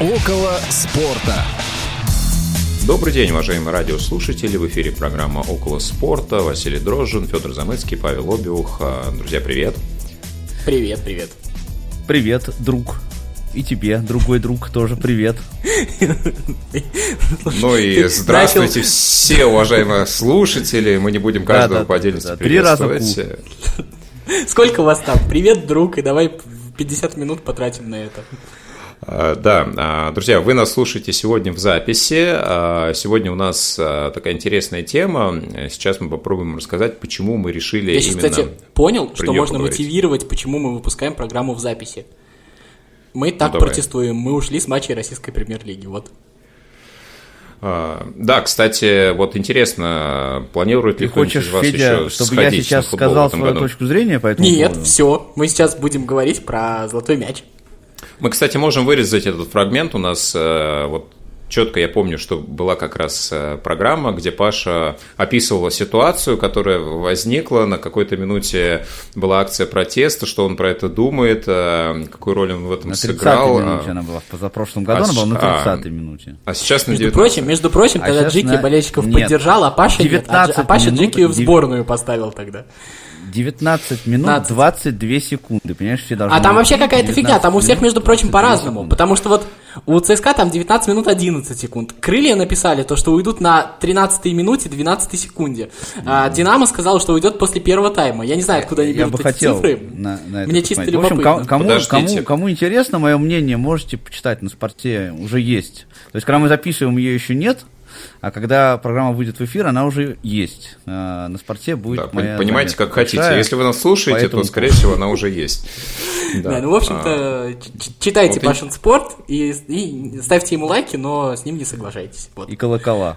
Около спорта. Добрый день, уважаемые радиослушатели. В эфире программа «Около спорта». Василий Дрожжин, Федор Замыцкий, Павел Обиух. Друзья, привет. Привет, привет. Привет, друг. И тебе, другой друг, тоже привет. Ну и здравствуйте все, уважаемые слушатели. Мы не будем каждого по отдельности приветствовать. Сколько у вас там? Привет, друг, и давай 50 минут потратим на это. А, да, а, друзья, вы нас слушаете сегодня в записи. А, сегодня у нас такая интересная тема. Сейчас мы попробуем рассказать, почему мы решили Я сейчас, именно кстати, понял, что можно поговорить. мотивировать, почему мы выпускаем программу в записи. Мы так Ну, давай. протестуем, мы ушли с матчей российской премьер-лиги, вот. Да, кстати, вот интересно, планирует ли Ты кто-нибудь хочешь, из вас Федя, еще чтобы я сходить сейчас на футбол в сказал этом свою году? точку зрения по этому Нет, поводу? все, мы сейчас будем говорить про золотой мяч. Мы, кстати, можем вырезать этот фрагмент. У нас э, вот четко я помню, что была как раз э, программа, где Паша описывала ситуацию, которая возникла. На какой-то минуте была акция протеста, что он про это думает, э, какую роль он в этом На 30-й сыграл. минуте А- она была. В позапрошлом году А она была на с- а, 30-й минуте. А сейчас на Между 19. прочим, между прочим, А тогда Джики на- болельщиков нет. поддержал, а Паша нет. А, Дж- 19 а Паша Джики в сборную поставил тогда. 19 минут 15. 22 секунды, понимаешь, все должны... А там вообще какая-то 19 фигня, там у всех, между прочим, 22 по-разному. Потому что вот у ЦСКА там 19 минут 11 секунд. Крылья написали то, что уйдут на 13 минуте 12 секунде. А Динамо сказал, что уйдет после первого тайма. Я не знаю, откуда они Я берут бы эти хотел цифры. на, на это Мне чисто посмотреть. В общем, любопытно. кому, Подождите. кому, кому интересно мое мнение, можете почитать на спорте, уже есть. То есть, когда мы записываем, ее еще нет, а когда программа выйдет в эфир, она уже есть. А, на спорте будет Да, моя понимаете, как хотите. большая. Если вы нас слушаете, Поэтому- то, скорее всего, она уже есть. Да, ну, в общем-то, ч- читайте Вот и- Пашин спорт и, и ставьте ему лайки, но с ним не соглашайтесь. Вот. И колокола.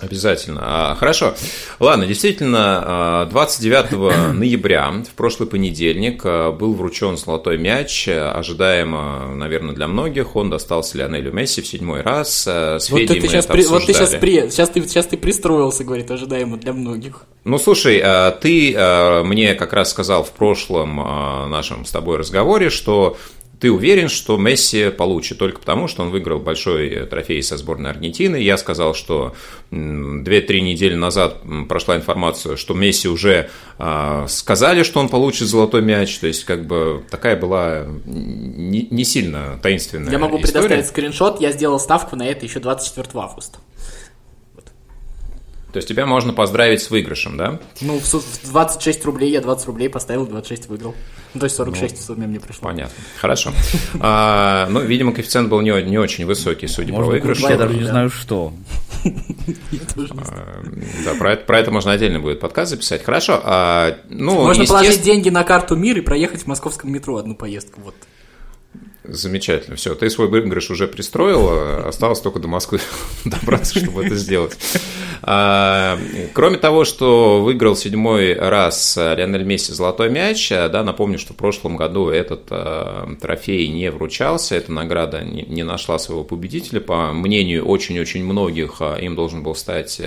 Обязательно. А, Хорошо. Ладно, действительно, а, 29 ноября, в прошлый понедельник, а, был вручен золотой мяч. А, Ожидаемо, наверное, для многих. Он достался Лионелю Месси в седьмой раз. А, С Вот ты, сейчас, при- вот ты сейчас, при, сейчас, ты, сейчас ты пристроился, говорит, ожидаемо для многих. Ну, слушай, а, ты а, мне как раз сказал в прошлом а, нашем с тобой разговоре, что ты уверен, что Месси получит только потому, что он выиграл большой э, трофей со сборной Аргентины. Я сказал, что м, 2-3 недели назад прошла информация, что Месси уже а, сказали, что он получит золотой мяч. То есть, как бы такая была не, не сильно таинственная Я могу история. предоставить скриншот, я сделал ставку на это еще 24 августа. То есть, тебя можно поздравить с выигрышем, да? Ну, в су- в 26 рублей я 20 рублей поставил, 26 выиграл. Ну, то есть 46 в сумме мне пришло. Понятно. Хорошо. А, ну, видимо, коэффициент был не, не очень высокий, судя по Может быть, выигрышу. я даже не да. знаю, что. Я тоже не знаю. А, Да, про это, про это можно отдельно будет подкаст записать. Хорошо. А, ну, Можно положить деньги на карту МИР и проехать в московском метро одну поездку. Вот. Замечательно. Все, ты свой выигрыш уже пристроил, осталось только до Москвы добраться, чтобы это сделать. А, Кроме того, что выиграл седьмой раз Лионель Месси золотой мяч, а, да, напомню, что в прошлом году этот а, трофей не вручался, эта награда не, нашла своего победителя. По мнению очень-очень многих, им должен был стать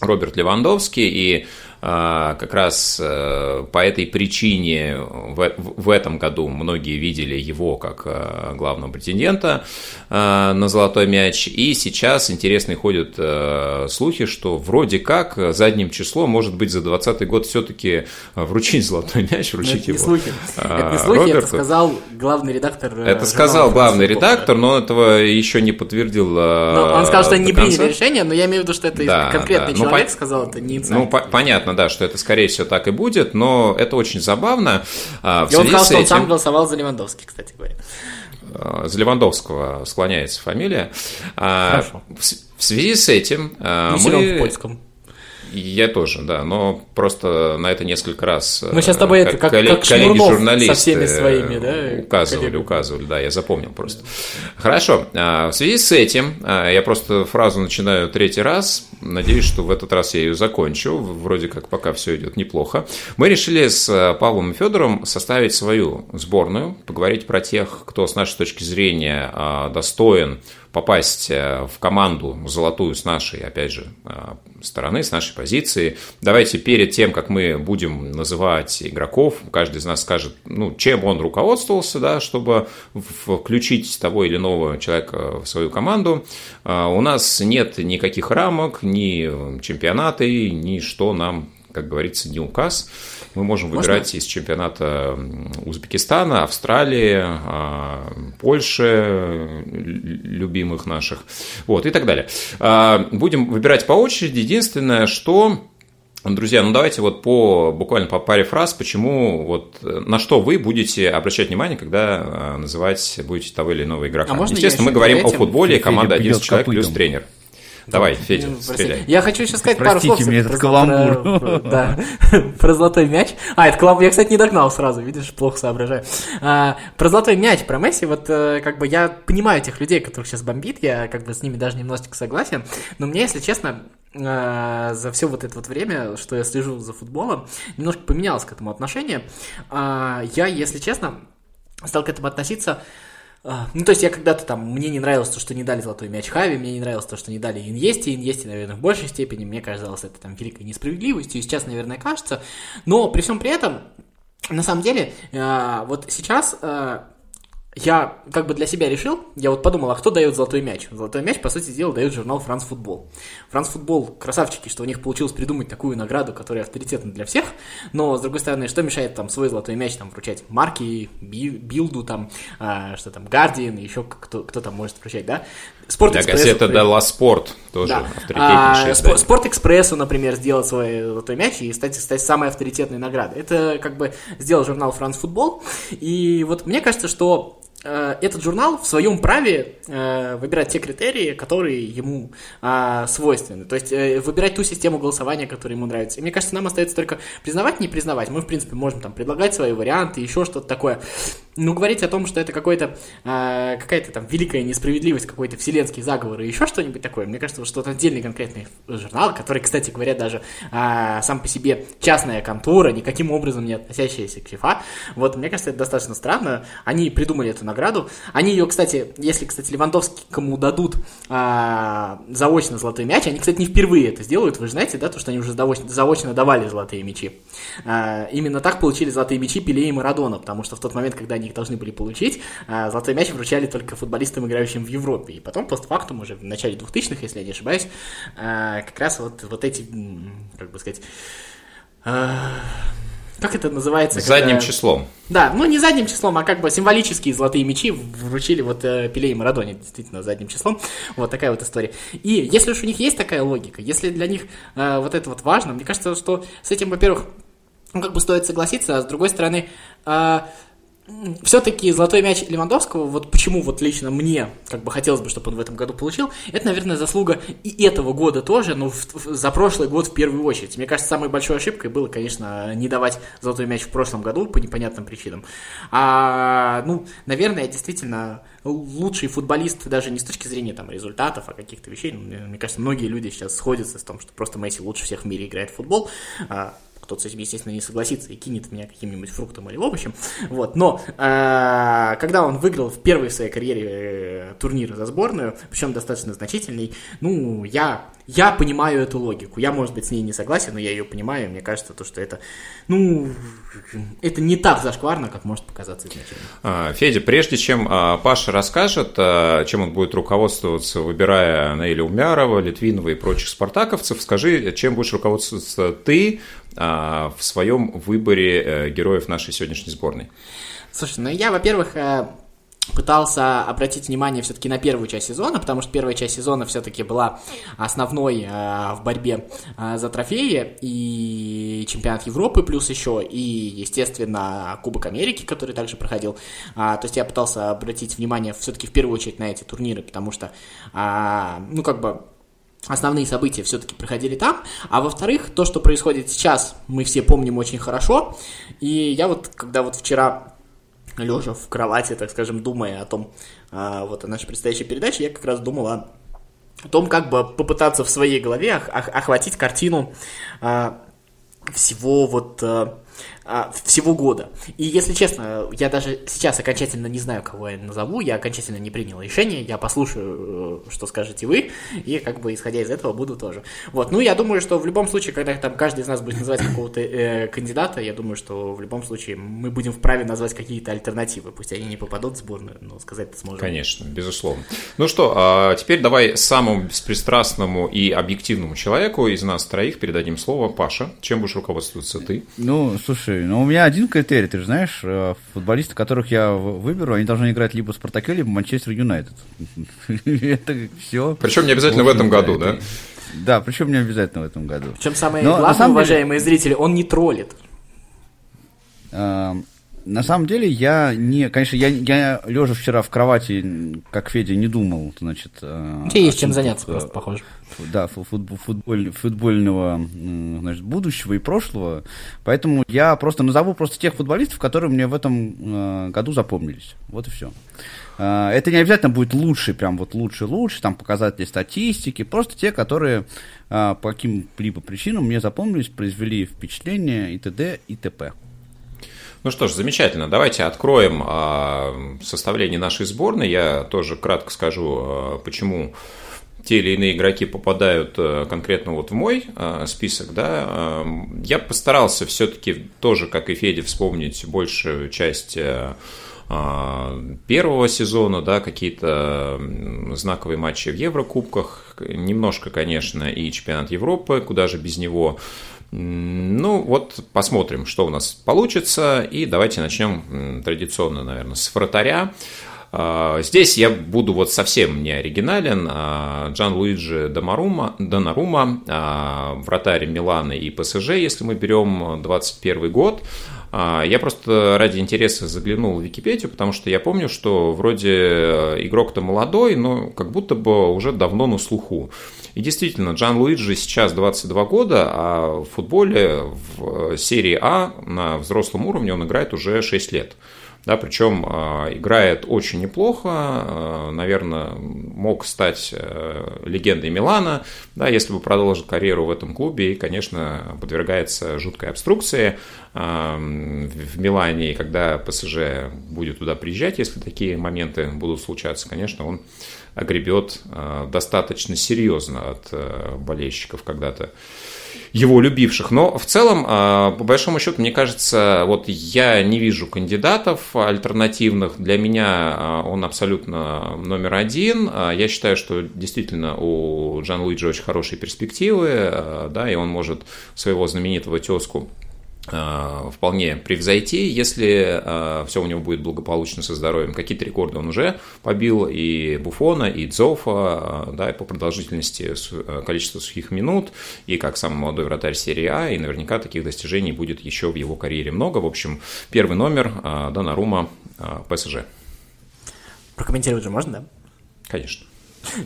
Роберт Левандовский, и как раз э, по этой причине в, в этом году многие видели его как а, главного претендента а, на золотой мяч. И сейчас интересные ходят э, слухи, что вроде как задним числом, может быть, за 2020 год все-таки вручить золотой мяч, Но вручить это не его. слухи. а, Это не слухи, это Роберту. сказал главный редактор. э, Это сказал главный редактор, но этого еще не подтвердил. э, Ну, он сказал, что они не приняли решение, но я имею в виду, что это Да, конкретный да. Ну, человек по- сказал, это не Ну, по- понятно, да, что это, скорее всего, так и будет, но это очень забавно. А, В И он сказал, что он сам голосовал за Левандовский, кстати говоря. а, за Левандовского склоняется фамилия. А, Хорошо. В связи с этим Не силен в мы... польском. Я тоже, да, но просто на это несколько раз Мы сейчас с тобой э, это, как- коллег- как Шмурнов коллеги-журналисты со всеми своими, да, указывали, коллегами. указывали, да, я запомнил просто. Хорошо, а, в связи с этим, а, я просто фразу начинаю третий раз, надеюсь, что в этот раз я ее закончу, вроде как пока все идет неплохо. Мы решили с а, Павлом и Федором составить свою сборную, поговорить про тех, кто с нашей точки зрения а, достоин попасть в команду золотую с нашей, опять же, стороны, с нашей позиции. Давайте перед тем, как мы будем называть игроков, каждый из нас скажет, ну, чем он руководствовался, да, чтобы включить того или иного человека в свою команду. У нас нет никаких рамок, ни чемпионаты, ни что нам, как говорится, не указ. Мы можем выбирать Можно? из чемпионата Узбекистана, Австралии, а, Польши, любимых наших, вот, и так далее. А, будем выбирать по очереди. Единственное, что Друзья, ну давайте вот по буквально по паре фраз, почему вот на что вы будете обращать внимание, когда а, называть будете того или иного игрока. А Естественно, мы говорим о футболе, команда 11 человек плюс тренер. Давай, Федя, стреляй. Я хочу еще сказать Простите пару слов. мне этот каламбур. Про, да, про золотой мяч. А, это каламбур. Я, кстати, не догнал сразу, видишь, плохо соображаю. А, про золотой мяч, про Месси, вот э, как бы я понимаю тех людей, которых сейчас бомбит, я как бы с ними даже немножечко согласен, но мне, если честно, э, за все вот это вот время, что я слежу за футболом, немножко поменялось к этому отношение. А, я, если честно, стал к этому относиться ну, то есть я когда-то там, мне не нравилось то, что не дали золотой мяч Хави, мне не нравилось то, что не дали Иньесте, Иньесте, наверное, в большей степени, мне казалось это там великой несправедливостью, и сейчас, наверное, кажется, но при всем при этом, на самом деле, а, вот сейчас а, я как бы для себя решил, я вот подумал, а кто дает золотой мяч? Золотой мяч, по сути дела, дает журнал «Франс Футбол». «Франс Футбол» — красавчики, что у них получилось придумать такую награду, которая авторитетна для всех, но, с другой стороны, что мешает там свой золотой мяч там вручать Марки, Билду, там, а, что там, Гардиан, еще кто, кто там может вручать, да? Спорт да, газета «Дала Спорт» тоже да. авторитетнейшая. А, Спорт Экспрессу, например, сделать свой золотой мяч и стать, стать самой авторитетной наградой. Это как бы сделал журнал «Франс Футбол», и вот мне кажется, что этот журнал в своем праве э, выбирать те критерии, которые ему э, свойственны. То есть э, выбирать ту систему голосования, которая ему нравится. И мне кажется, нам остается только признавать, не признавать. Мы, в принципе, можем там предлагать свои варианты, еще что-то такое. Но говорить о том, что это какой-то э, какая-то там великая несправедливость, какой-то вселенский заговор и еще что-нибудь такое, мне кажется, что это отдельный конкретный журнал, который, кстати говоря, даже э, сам по себе частная контора, никаким образом не относящаяся к FIFA. Вот, мне кажется, это достаточно странно. Они придумали эту награду. Они ее, кстати, если, кстати, Левандовский кому дадут а, заочно золотой мяч, они, кстати, не впервые это сделают, вы же знаете, да, то, что они уже заочно, заочно давали золотые мячи. А, именно так получили золотые мячи Пеле и Марадона, потому что в тот момент, когда они их должны были получить, а, золотой мяч вручали только футболистам, играющим в Европе. И потом, постфактум, уже в начале 2000-х, если я не ошибаюсь, а, как раз вот, вот эти, как бы сказать, а, как это называется? Задним когда... числом. Да, ну не задним числом, а как бы символические золотые мечи вручили вот э, Пеле и Марадоне, действительно, задним числом. Вот такая вот история. И если уж у них есть такая логика, если для них э, вот это вот важно, мне кажется, что с этим, во-первых, ну, как бы стоит согласиться, а с другой стороны, э, все-таки золотой мяч Левандовского, вот почему вот лично мне как бы хотелось бы, чтобы он в этом году получил, это, наверное, заслуга и этого года тоже, но в, в, за прошлый год в первую очередь. Мне кажется, самой большой ошибкой было, конечно, не давать золотой мяч в прошлом году по непонятным причинам. А, ну, наверное, действительно лучший футболист даже не с точки зрения там результатов, а каких-то вещей. Ну, мне кажется, многие люди сейчас сходятся с том, что просто Месси лучше всех в мире играет в футбол. А, кто-то естественно, не согласится и кинет меня каким-нибудь фруктом или овощем. Вот. Но э, когда он выиграл в первой своей карьере э, турнир за сборную, причем достаточно значительный, ну, я, я понимаю эту логику. Я, может быть, с ней не согласен, но я ее понимаю. Мне кажется, то, что это, ну, это не так зашкварно, как может показаться изначально. А, Федя, прежде чем а, Паша расскажет, а, чем он будет руководствоваться, выбирая Наиля Умярова, Литвинова и прочих спартаковцев, скажи, чем будешь руководствоваться ты, в своем выборе э, героев нашей сегодняшней сборной? Слушай, ну я, во-первых, э, пытался обратить внимание все-таки на первую часть сезона, потому что первая часть сезона все-таки была основной э, в борьбе э, за трофеи. И чемпионат Европы плюс еще и, естественно, Кубок Америки, который также проходил. А, то есть я пытался обратить внимание все-таки в первую очередь на эти турниры, потому что, а, ну, как бы основные события все-таки проходили там, а во-вторых, то, что происходит сейчас, мы все помним очень хорошо, и я вот, когда вот вчера лежа в кровати, так скажем, думая о том, а, вот о нашей предстоящей передаче, я как раз думал о, том, как бы попытаться в своей голове ох- охватить картину а, всего вот а, всего года. И если честно, я даже сейчас окончательно не знаю, кого я назову, я окончательно не принял решение, я послушаю, э, что скажете вы, и как бы исходя из этого буду тоже. Вот, ну я думаю, что в любом случае, когда там каждый из нас будет называть какого-то э, кандидата, я думаю, что в любом случае мы будем вправе назвать какие-то альтернативы, пусть они не попадут в сборную, но сказать-то сможем. Конечно, безусловно. Ну что, а теперь давай самому беспристрастному и объективному человеку из нас троих передадим слово. Паша, чем будешь руководствоваться ты? Ну, слушай, ну у меня один критерий, ты же знаешь, э, футболисты, которых я выберу, они должны играть либо в Спартаке, либо в Манчестер Юнайтед. Это все. Причем не обязательно в этом году, да? Да, причем не обязательно в этом году. Причем самое главное, уважаемые зрители, он не троллит. На самом деле, я не, конечно, я, я лежа вчера в кровати, как Федя, не думал, значит... Э, Тебе есть чем заняться, просто похоже. Да, футболь, футболь, футбольного, значит, будущего и прошлого, поэтому я просто назову просто тех футболистов, которые мне в этом э, году запомнились. Вот и все. Э, это не обязательно будет лучший, прям вот лучше-лучше, там показатели статистики, просто те, которые по каким-либо причинам мне запомнились, произвели впечатление и т.д. и т.п. Ну что ж, замечательно. Давайте откроем а, составление нашей сборной. Я тоже кратко скажу, а, почему те или иные игроки попадают а, конкретно вот в мой список, да, я постарался все-таки тоже, как и Федя, вспомнить большую часть первого сезона, да, какие-то знаковые матчи в Еврокубках, немножко, конечно, и чемпионат Европы, куда же без него. Ну, вот посмотрим, что у нас получится. И давайте начнем традиционно, наверное, с вратаря. А, здесь я буду вот совсем не оригинален. А, Джан Луиджи Донарума, Донарума вратарь Милана и ПСЖ, если мы берем 21 год. А, я просто ради интереса заглянул в Википедию, потому что я помню, что вроде э, игрок-то молодой, но как будто бы уже давно на слуху. И действительно, Джан Луиджи сейчас 22 года, а в футболе в серии А на взрослом уровне он играет уже 6 лет. Да, причем э, играет очень неплохо, э, наверное, мог стать э, легендой Милана, да, если бы продолжил карьеру в этом клубе, и, конечно, подвергается жуткой обструкции в Милане, и когда ПСЖ будет туда приезжать, если такие моменты будут случаться, конечно, он огребет достаточно серьезно от болельщиков когда-то его любивших. Но в целом, а, по большому счету, мне кажется, вот я не вижу кандидатов альтернативных. Для меня а, он абсолютно номер один. А, я считаю, что действительно у Джан Луиджи очень хорошие перспективы, да, и он может своего знаменитого тезку вполне превзойти, если э, все у него будет благополучно со здоровьем. Какие-то рекорды он уже побил и Буфона, и Дзофа, э, да, и по продолжительности количества сухих минут, и как самый молодой вратарь серии А, и наверняка таких достижений будет еще в его карьере много. В общем, первый номер Донарума ПСЖ. Прокомментировать же можно, да? Конечно.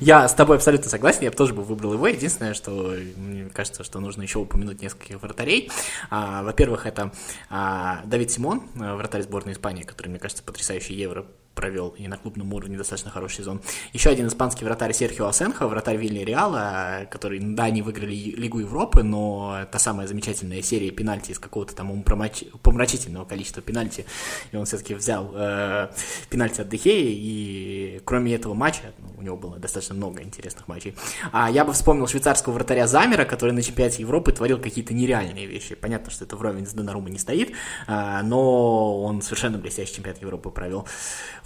Я с тобой абсолютно согласен, я бы тоже бы выбрал его. Единственное, что мне кажется, что нужно еще упомянуть нескольких вратарей. А, во-первых, это а, Давид Симон, вратарь сборной Испании, который, мне кажется, потрясающий евро провел и на клубном уровне достаточно хороший сезон. Еще один испанский вратарь Серхио Асенхо, вратарь Вилья Реала, который, да, не выиграли Лигу Европы, но та самая замечательная серия пенальти из какого-то там помрачительного количества пенальти, и он все-таки взял э, пенальти от Дехея, и кроме этого матча, ну, у него было достаточно много интересных матчей. А я бы вспомнил швейцарского вратаря Замера, который на чемпионате Европы творил какие-то нереальные вещи. Понятно, что это вровень с Донарума не стоит, а, но он совершенно блестящий чемпионат Европы провел.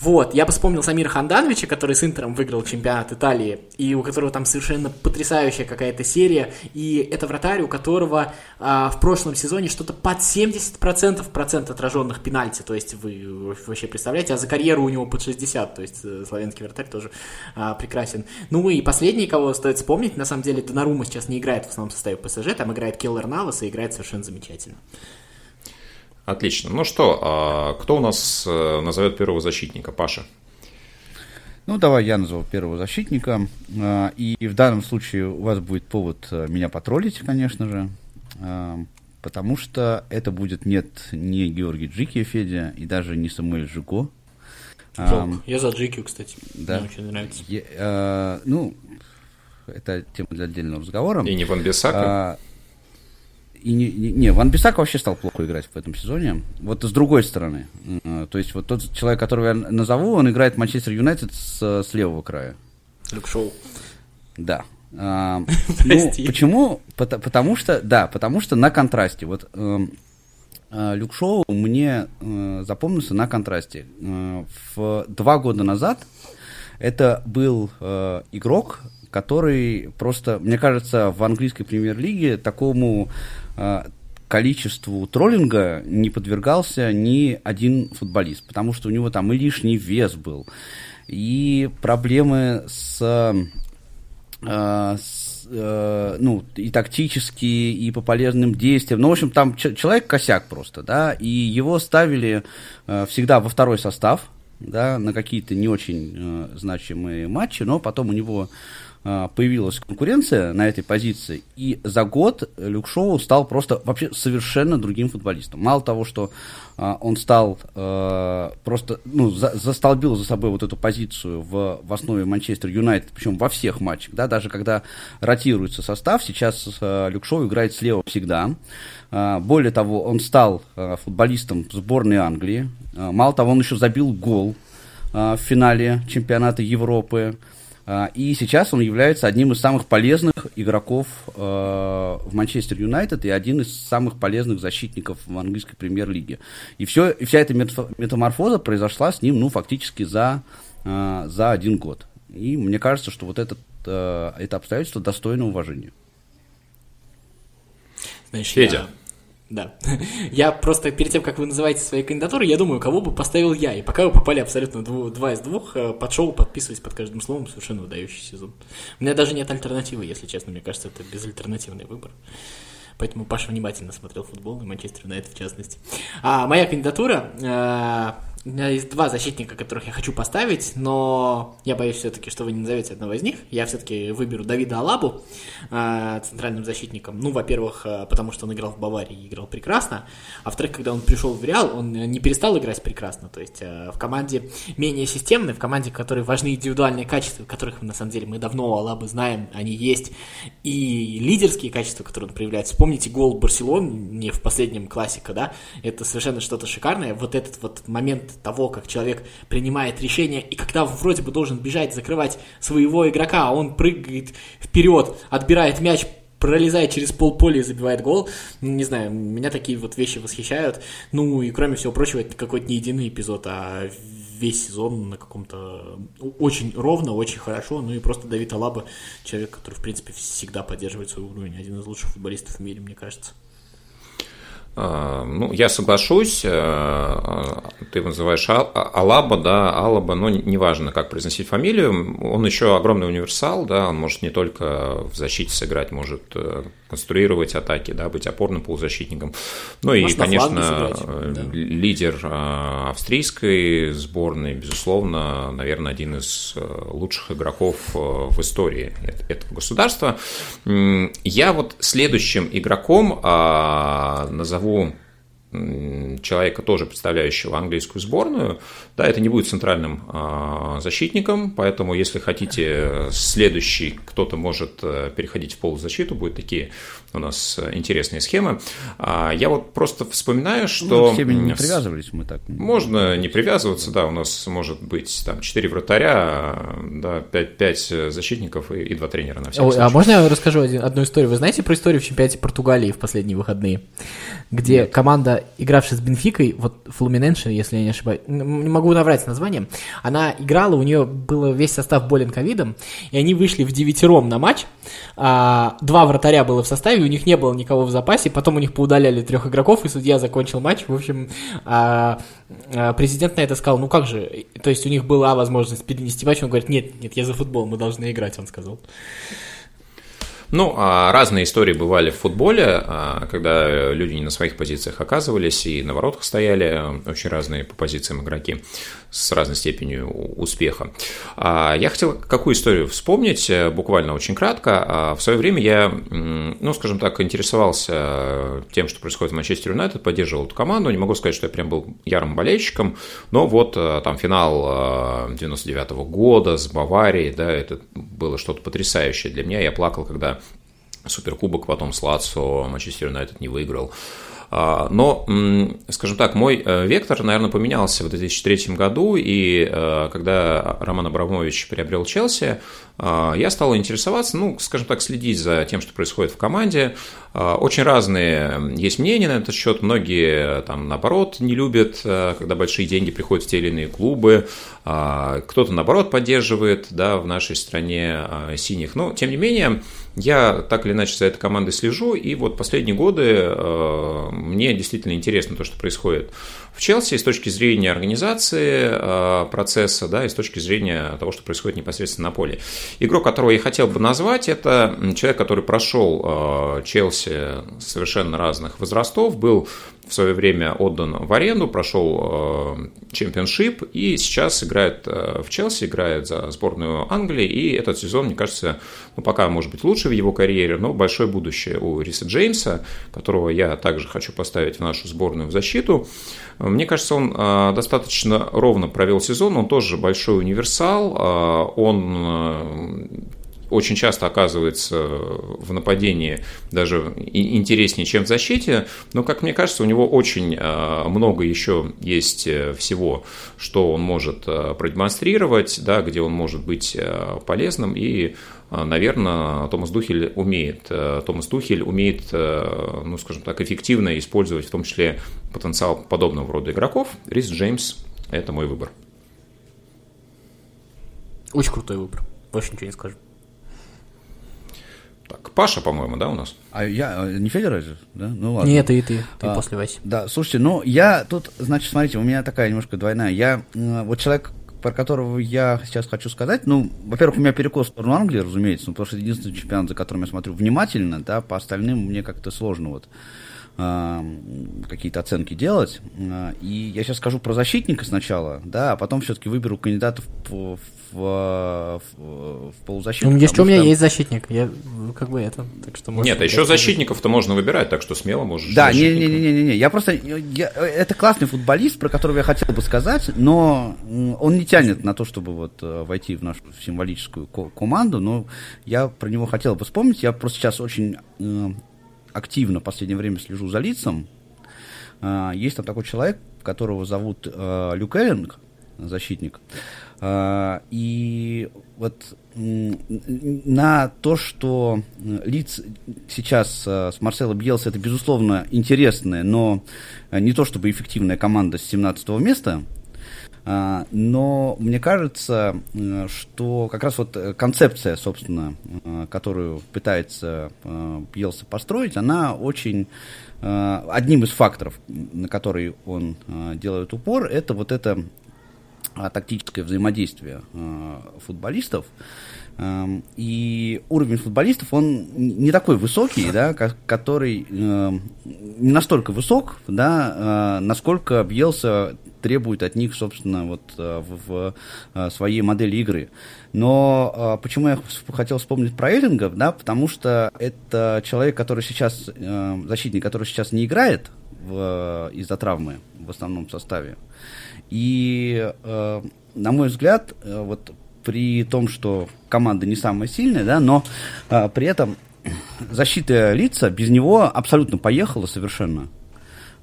Вот, я бы вспомнил Самира Хандановича, который с Интером выиграл чемпионат Италии, и у которого там совершенно потрясающая какая-то серия, и это вратарь, у которого а, в прошлом сезоне что-то под 70% процент отраженных пенальти, то есть вы вообще представляете, а за карьеру у него под 60, то есть э, славянский вратарь тоже а, прекрасен. Ну и последний, кого стоит вспомнить, на самом деле Донарума сейчас не играет в основном составе ПСЖ, там играет Келлер Навас и играет совершенно замечательно. Отлично. Ну что, а кто у нас э, назовет первого защитника? Паша. Ну, давай я назову первого защитника. А, и в данном случае у вас будет повод э, меня потроллить, конечно же. А, потому что это будет нет не Георгий Джики Федя и даже не Самуэль Жуко. Жалко. Я за Джики, кстати. Да. Мне очень нравится. Я, а, ну, это тема для отдельного разговора. И не Ван Бисака? И не, не, не, Ван Бисак вообще стал плохо играть в этом сезоне. Вот с другой стороны. То есть вот тот человек, которого я назову, он играет в Манчестер Юнайтед с, с левого края. Люк Шоу. Да. А, ну, почему? Потому что, да, потому что на контрасте. Вот эм, э, Люк Шоу мне э, запомнился на контрасте. Э, в два года назад это был э, игрок, который просто, мне кажется, в английской премьер-лиге такому количеству троллинга не подвергался ни один футболист, потому что у него там и лишний вес был, и проблемы с, э, с э, ну, и тактически, и по полезным действиям. Ну, в общем, там человек косяк просто, да, и его ставили э, всегда во второй состав, да, на какие-то не очень э, значимые матчи, но потом у него э, появилась конкуренция на этой позиции, и за год Люк Шоу стал просто вообще совершенно другим футболистом. Мало того, что э, он стал э, просто, ну, за, застолбил за собой вот эту позицию в, в основе Манчестер Юнайтед, причем во всех матчах, да, даже когда ротируется состав, сейчас э, Люк Шоу играет слева всегда. Э, более того, он стал э, футболистом сборной Англии, а, мало того, он еще забил гол а, в финале чемпионата Европы. А, и сейчас он является одним из самых полезных игроков в Манчестер Юнайтед и один из самых полезных защитников в английской премьер-лиге. И, все, и вся эта метаморфоза произошла с ним ну, фактически за, за один год. И мне кажется, что вот этот, это обстоятельство достойно уважения. Знаешь, Федя, я да. Я просто перед тем, как вы называете свои кандидатуры, я думаю, кого бы поставил я. И пока вы попали абсолютно дву, два из двух, э, под шоу подписываясь под каждым словом, совершенно выдающий сезон. У меня даже нет альтернативы, если честно. Мне кажется, это безальтернативный выбор. Поэтому Паша внимательно смотрел футбол, и Манчестер Юнайтед в частности. А моя кандидатура э, у меня есть два защитника, которых я хочу поставить, но я боюсь все-таки, что вы не назовете одного из них. Я все-таки выберу Давида Алабу э, центральным защитником. Ну, во-первых, э, потому что он играл в Баварии и играл прекрасно. А во-вторых, когда он пришел в Реал, он не перестал играть прекрасно. То есть э, в команде менее системной, в команде, в которой важны индивидуальные качества, которых на самом деле мы давно у Алабы знаем, они есть. И лидерские качества, которые он проявляет. Вспомните гол Барселон не в последнем классика, да? Это совершенно что-то шикарное. Вот этот вот момент того, как человек принимает решение, и когда вроде бы должен бежать, закрывать своего игрока, а он прыгает вперед, отбирает мяч, пролезает через полполя и забивает гол. Не знаю, меня такие вот вещи восхищают. Ну и кроме всего прочего, это какой-то не единый эпизод, а весь сезон на каком-то очень ровно, очень хорошо. Ну и просто Давид Алаба, человек, который, в принципе, всегда поддерживает свой уровень. Один из лучших футболистов в мире, мне кажется. А, ну, я соглашусь, э, ты называешь Алаба, да, Алаба, но неважно, как произносить фамилию, он еще огромный универсал, да, он может не только в защите сыграть, может э, конструировать атаки, да, быть опорным полузащитником. Ну и, конечно, да. лидер э, австрийской сборной, безусловно, наверное, один из лучших игроков в истории этого государства. Я вот следующим игроком а, назову назову человека, тоже представляющего английскую сборную, да, это не будет центральным а, защитником, поэтому если хотите следующий, кто-то может э, переходить в полузащиту, будут такие у нас интересные схемы. А, я вот просто вспоминаю, что... Ну, не привязывались мы так. Можно не привязываться, да, у нас может быть там 4 вратаря, да, 5, 5 защитников и, и 2 тренера на всякий Ой, А можно я расскажу один, одну историю? Вы знаете про историю в чемпионате Португалии в последние выходные? Где Нет. команда, игравшая с Бенфикой, вот Флуминенше, если я не ошибаюсь, не могу наврать названием, она играла, у нее был весь состав болен ковидом, и они вышли в девятером на матч, а, два вратаря было в составе, у них не было никого в запасе, потом у них поудаляли трех игроков, и судья закончил матч. В общем, а, а, президент на это сказал, ну как же, то есть у них была возможность перенести матч, он говорит, нет, нет, я за футбол, мы должны играть, он сказал. Ну, а разные истории бывали в футболе, а, когда люди не на своих позициях оказывались и на воротах стояли очень разные по позициям игроки с разной степенью успеха. А, я хотел какую историю вспомнить, э, буквально очень кратко. В свое время я, ну, скажем так, интересовался тем, что происходит в Манчестер Юнайтед, поддерживал эту команду. Не могу сказать, что я прям был ярым болельщиком, но вот э, там финал 99 -го года с Баварией, да, это было что-то потрясающее для меня. Я плакал, когда суперкубок потом с Лацо, Манчестер Юнайтед не выиграл. А, но, скажем так, мой э, вектор, наверное, поменялся в 2003 году, и э, когда Роман Абрамович приобрел Челси, а, я стал интересоваться, ну, скажем так, следить за тем, что происходит в команде. А, очень разные есть мнения на этот счет. Многие, там, наоборот, не любят, э, когда большие деньги приходят в те или иные клубы. Кто-то, наоборот, поддерживает, да, в нашей стране синих. Но, тем не менее, я так или иначе за этой командой слежу, и вот последние годы э, мне действительно интересно то, что происходит в Челси с точки зрения организации э, процесса, да, и с точки зрения того, что происходит непосредственно на поле. Игрок, которого я хотел бы назвать, это человек, который прошел э, Челси совершенно разных возрастов, был в свое время отдан в аренду, прошел чемпионшип и сейчас играет э, в Челси, играет за сборную Англии, и этот сезон, мне кажется, ну, пока может быть лучше в его карьере, но большое будущее у Риса Джеймса, которого я также хочу поставить в нашу сборную в защиту. Мне кажется, он э, достаточно ровно провел сезон, он тоже большой универсал, э, он очень часто оказывается в нападении даже интереснее, чем в защите, но, как мне кажется, у него очень э, много еще есть э, всего, что он может э, продемонстрировать, да, где он может быть полезным, и, наверное, Томас Духель умеет, Томас Духель умеет, ну, скажем так, эффективно использовать в том числе потенциал подобного рода игроков. Рис Джеймс – это мой выбор. Очень крутой выбор. Больше ничего не скажу. Так, Паша, по-моему, да, у нас? А я а, не Федор же, да? Ну ладно. Нет, ты, ты, ты а, после Васи. Да, слушайте, ну я тут, значит, смотрите, у меня такая немножко двойная. Я вот человек, про которого я сейчас хочу сказать, ну, во-первых, у меня перекос в сторону Англии, разумеется, ну, потому что это единственный чемпионат, за которым я смотрю внимательно, да, по остальным мне как-то сложно вот какие-то оценки делать. И я сейчас скажу про защитника сначала, да, а потом все-таки выберу кандидатов в, в, в, в полузащиту. Ну, если у меня что... есть защитник, я как бы это, так что Нет, а еще защитников-то можно выбирать, так что смело можешь. Да, не-не-не-не-не, я просто, я, это классный футболист, про которого я хотел бы сказать, но он не тянет на то, чтобы вот э, войти в нашу символическую команду, но я про него хотел бы вспомнить, я просто сейчас очень э, активно в последнее время слежу за лицом. А, есть там такой человек, которого зовут э, Люк Эллинг, защитник. А, и вот на то, что лиц сейчас э, с Марсело Бьелса это, безусловно, интересная, но не то чтобы эффективная команда с 17 места, но мне кажется, э, что как раз вот концепция, собственно, э, которую пытается Пьелса построить, она очень одним из факторов, на который он делает упор, это вот это тактическое взаимодействие футболистов. Эм, и уровень футболистов, он не такой высокий, да, который эм, не настолько высок, да, э, насколько Бьелса требует от них, собственно, вот э, в, в э, своей модели игры. Но почему я хотел вспомнить про Эллингов, да, потому что это человек, который сейчас, защитник, который сейчас не играет из-за травмы в основном составе. И, на мой взгляд, вот при том, что команда не самая сильная, да, но а, при этом защита лица без него абсолютно поехала совершенно.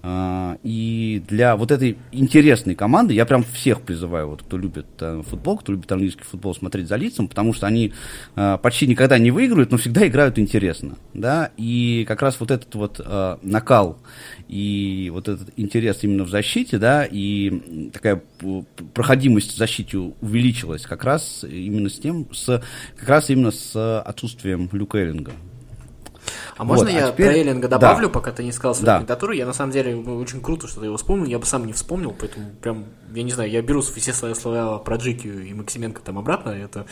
А, и для вот этой интересной команды я прям всех призываю, вот, кто любит а, футбол, кто любит английский футбол, смотреть за лицом, потому что они а, почти никогда не выигрывают, но всегда играют интересно. Да? И как раз вот этот вот а, накал и вот этот интерес именно в защите, да, и такая проходимость в защите увеличилась как раз именно с тем, с, как раз именно с отсутствием Люка Эллинга. А можно вот, а я а теперь... про Эллинга добавлю, да. пока ты не сказал свою да. кандидатуру? Я на самом деле очень круто, что ты его вспомнил. Я бы сам не вспомнил, поэтому прям, я не знаю, я беру все свои слова про Джикию и Максименко там обратно. Это,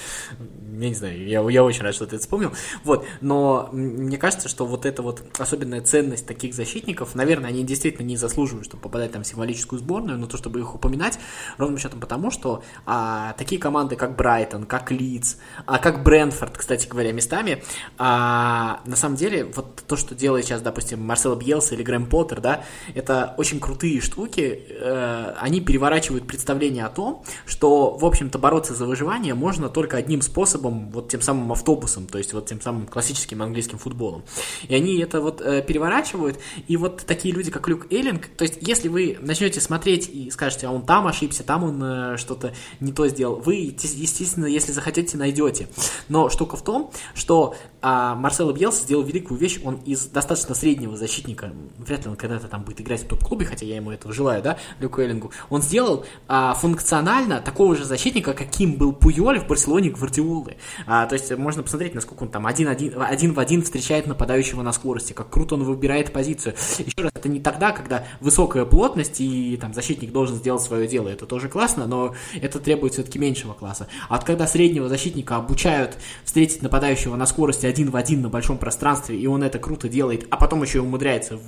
я не знаю, я, я очень рад, что ты это вспомнил. Вот, но мне кажется, что вот эта вот особенная ценность таких защитников, наверное, они действительно не заслуживают, чтобы попадать там в символическую сборную, но то, чтобы их упоминать, ровным счетом потому, что а, такие команды, как Брайтон, как Лидс, а как Брэнфорд, кстати говоря, местами, а, на самом деле вот то, что делает сейчас, допустим, Марсело Бьелса или Грэм Поттер, да, это очень крутые штуки, э, они переворачивают взращивают представление о том, что, в общем-то, бороться за выживание можно только одним способом, вот тем самым автобусом, то есть вот тем самым классическим английским футболом. И они это вот э, переворачивают, и вот такие люди, как Люк Эллинг, то есть если вы начнете смотреть и скажете, а он там ошибся, там он э, что-то не то сделал, вы, естественно, если захотите, найдете. Но штука в том, что а Марсело Бьелс сделал великую вещь, он из достаточно среднего защитника, вряд ли он когда-то там будет играть в топ-клубе, хотя я ему этого желаю, да, Люку Эллингу, он сделал а, функционально такого же защитника, каким был Пуйоль в Барселоне Гвардиолы. А, то есть можно посмотреть, насколько он там один, один, в один встречает нападающего на скорости, как круто он выбирает позицию. Еще раз, это не тогда, когда высокая плотность и там защитник должен сделать свое дело, это тоже классно, но это требует все-таки меньшего класса. А вот когда среднего защитника обучают встретить нападающего на скорости один в один на большом пространстве, и он это круто делает, а потом еще умудряется,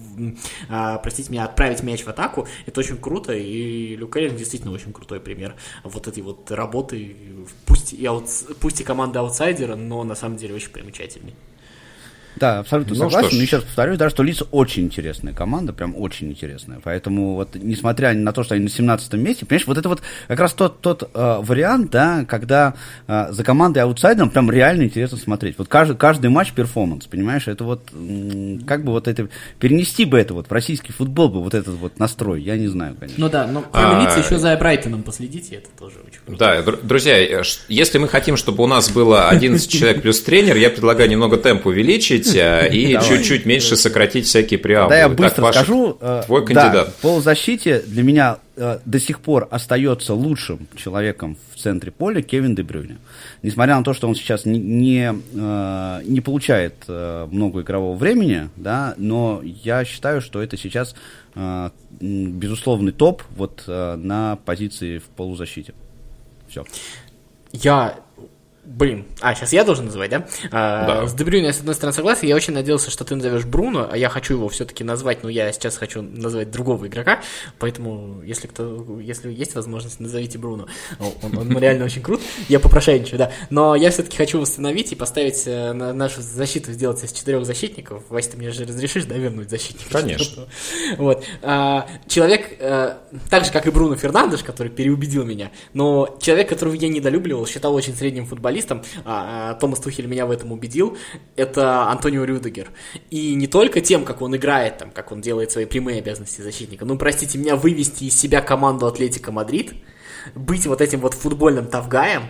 а, простите меня, отправить мяч в атаку, это очень круто, и Люк Эллинг действительно очень крутой пример вот этой вот работы, пусть и, аут, пусть и команда аутсайдера, но на самом деле очень примечательный. Да, абсолютно ну, согласен. Но еще раз повторюсь, да, что Лиц очень интересная команда, прям очень интересная. Поэтому вот, несмотря на то, что они на 17 месте, понимаешь, вот это вот как раз тот, тот э, вариант, да, когда э, за командой аутсайдером прям реально интересно смотреть. Вот каждый, каждый матч перформанс, понимаешь, это вот как бы вот это, перенести бы это вот в российский футбол бы, вот этот вот настрой, я не знаю, конечно. Ну да, но кроме а, Лидса еще за Брайтоном последите, это тоже очень круто. Да, друзья, если мы хотим, чтобы у нас было 11 человек плюс тренер, я предлагаю немного темп увеличить, увеличить э, и чуть-чуть меньше сократить всякие преамбулы. Да, я быстро так, скажу. Э, твой кандидат. Да, полузащите для меня э, до сих пор остается лучшим человеком в центре поля Кевин Дебрюни. Несмотря на то, что он сейчас не, не, не получает много игрового времени, да, но я считаю, что это сейчас безусловный топ вот на позиции в полузащите. Все. Я Блин, а, сейчас я должен называть, да? А, да. С Дебрюйне я, с одной стороны, согласен. Я очень надеялся, что ты назовешь Бруно, а я хочу его все-таки назвать, но я сейчас хочу назвать другого игрока, поэтому, если кто, если есть возможность, назовите Бруно. Он, он реально очень крут. Я попрошайничаю, да. Но я все-таки хочу восстановить и поставить э, на нашу защиту, сделать из четырех защитников. Вася, ты мне же разрешишь, да, вернуть защитника? Конечно. Вот. А, человек, э, так же, как и Бруно Фернандеш, который переубедил меня, но человек, которого я недолюбливал, считал очень средним футболистом, футболистом, а, а, Томас Тухель меня в этом убедил, это Антонио Рюдегер. И не только тем, как он играет, там, как он делает свои прямые обязанности защитника, ну, простите меня, вывести из себя команду Атлетика Мадрид, быть вот этим вот футбольным тавгаем,